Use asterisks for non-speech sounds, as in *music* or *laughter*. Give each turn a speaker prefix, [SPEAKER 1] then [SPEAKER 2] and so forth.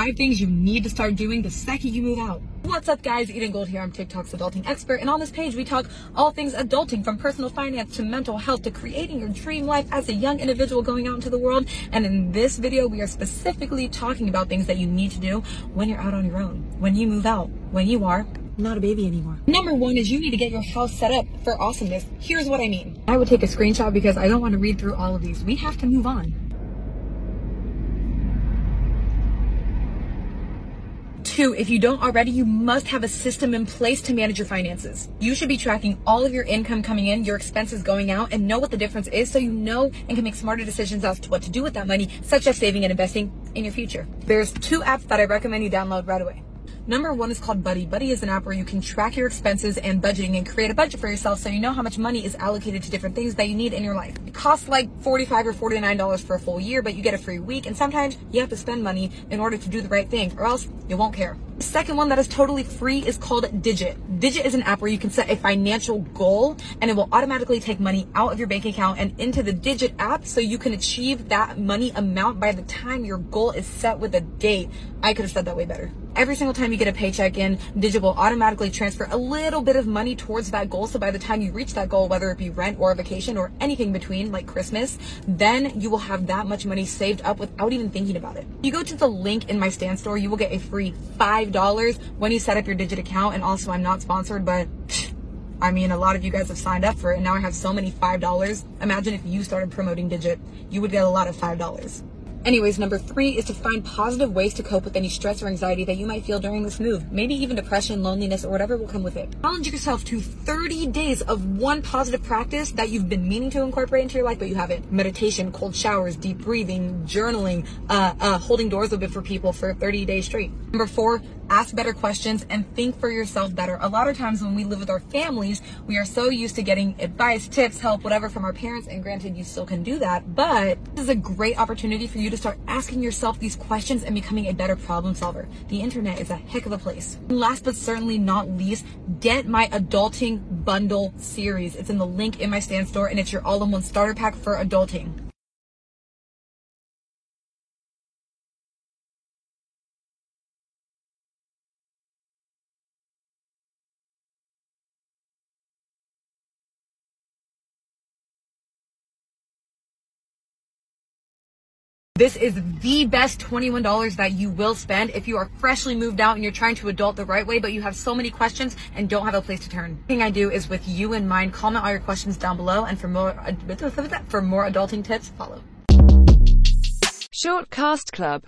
[SPEAKER 1] five things you need to start doing the second you move out. What's up guys, Eden Gold here, I'm TikTok's adulting expert, and on this page we talk all things adulting from personal finance to mental health to creating your dream life as a young individual going out into the world. And in this video, we are specifically talking about things that you need to do when you're out on your own, when you move out, when you are not a baby anymore. Number one is you need to get your house set up for awesomeness. Here's what I mean. I would take a screenshot because I don't want to read through all of these. We have to move on. Two, if you don't already, you must have a system in place to manage your finances. You should be tracking all of your income coming in, your expenses going out, and know what the difference is so you know and can make smarter decisions as to what to do with that money, such as saving and investing in your future. There's two apps that I recommend you download right away. Number one is called Buddy. Buddy is an app where you can track your expenses and budgeting and create a budget for yourself so you know how much money is allocated to different things that you need in your life. It costs like 45 or $49 for a full year, but you get a free week. And sometimes you have to spend money in order to do the right thing or else you won't care. Second one that is totally free is called Digit. Digit is an app where you can set a financial goal and it will automatically take money out of your bank account and into the Digit app so you can achieve that money amount by the time your goal is set with a date. I could have said that way better. Every single time you get a paycheck in, Digit will automatically transfer a little bit of money towards that goal. So by the time you reach that goal, whether it be rent or a vacation or anything between, like Christmas, then you will have that much money saved up without even thinking about it. You go to the link in my Stan Store, you will get a free $5 when you set up your Digit account. And also, I'm not sponsored, but I mean, a lot of you guys have signed up for it. And now I have so many $5. Imagine if you started promoting Digit, you would get a lot of $5. Anyways, number three is to find positive ways to cope with any stress or anxiety that you might feel during this move. Maybe even depression, loneliness, or whatever will come with it. Challenge yourself to 30 days of one positive practice that you've been meaning to incorporate into your life, but you haven't. Meditation, cold showers, deep breathing, journaling, uh, uh, holding doors open for people for 30 days straight. Number four, ask better questions and think for yourself better. A lot of times when we live with our families, we are so used to getting advice, tips, help, whatever from our parents. And granted, you still can do that, but this is a great opportunity for you to start asking yourself these questions and becoming a better problem solver. The internet is a heck of a place. And last but certainly not least, get my adulting bundle series. It's in the link in my Stan Store and it's your all-in-one starter pack for adulting. This is the best $21 that you will spend if you are freshly moved out and you're trying to adult the right way, but you have so many questions and don't have a place to turn. The thing I do is with you in mind, comment all your questions down below and for more, *laughs* for more adulting tips, follow.
[SPEAKER 2] Short Cast Club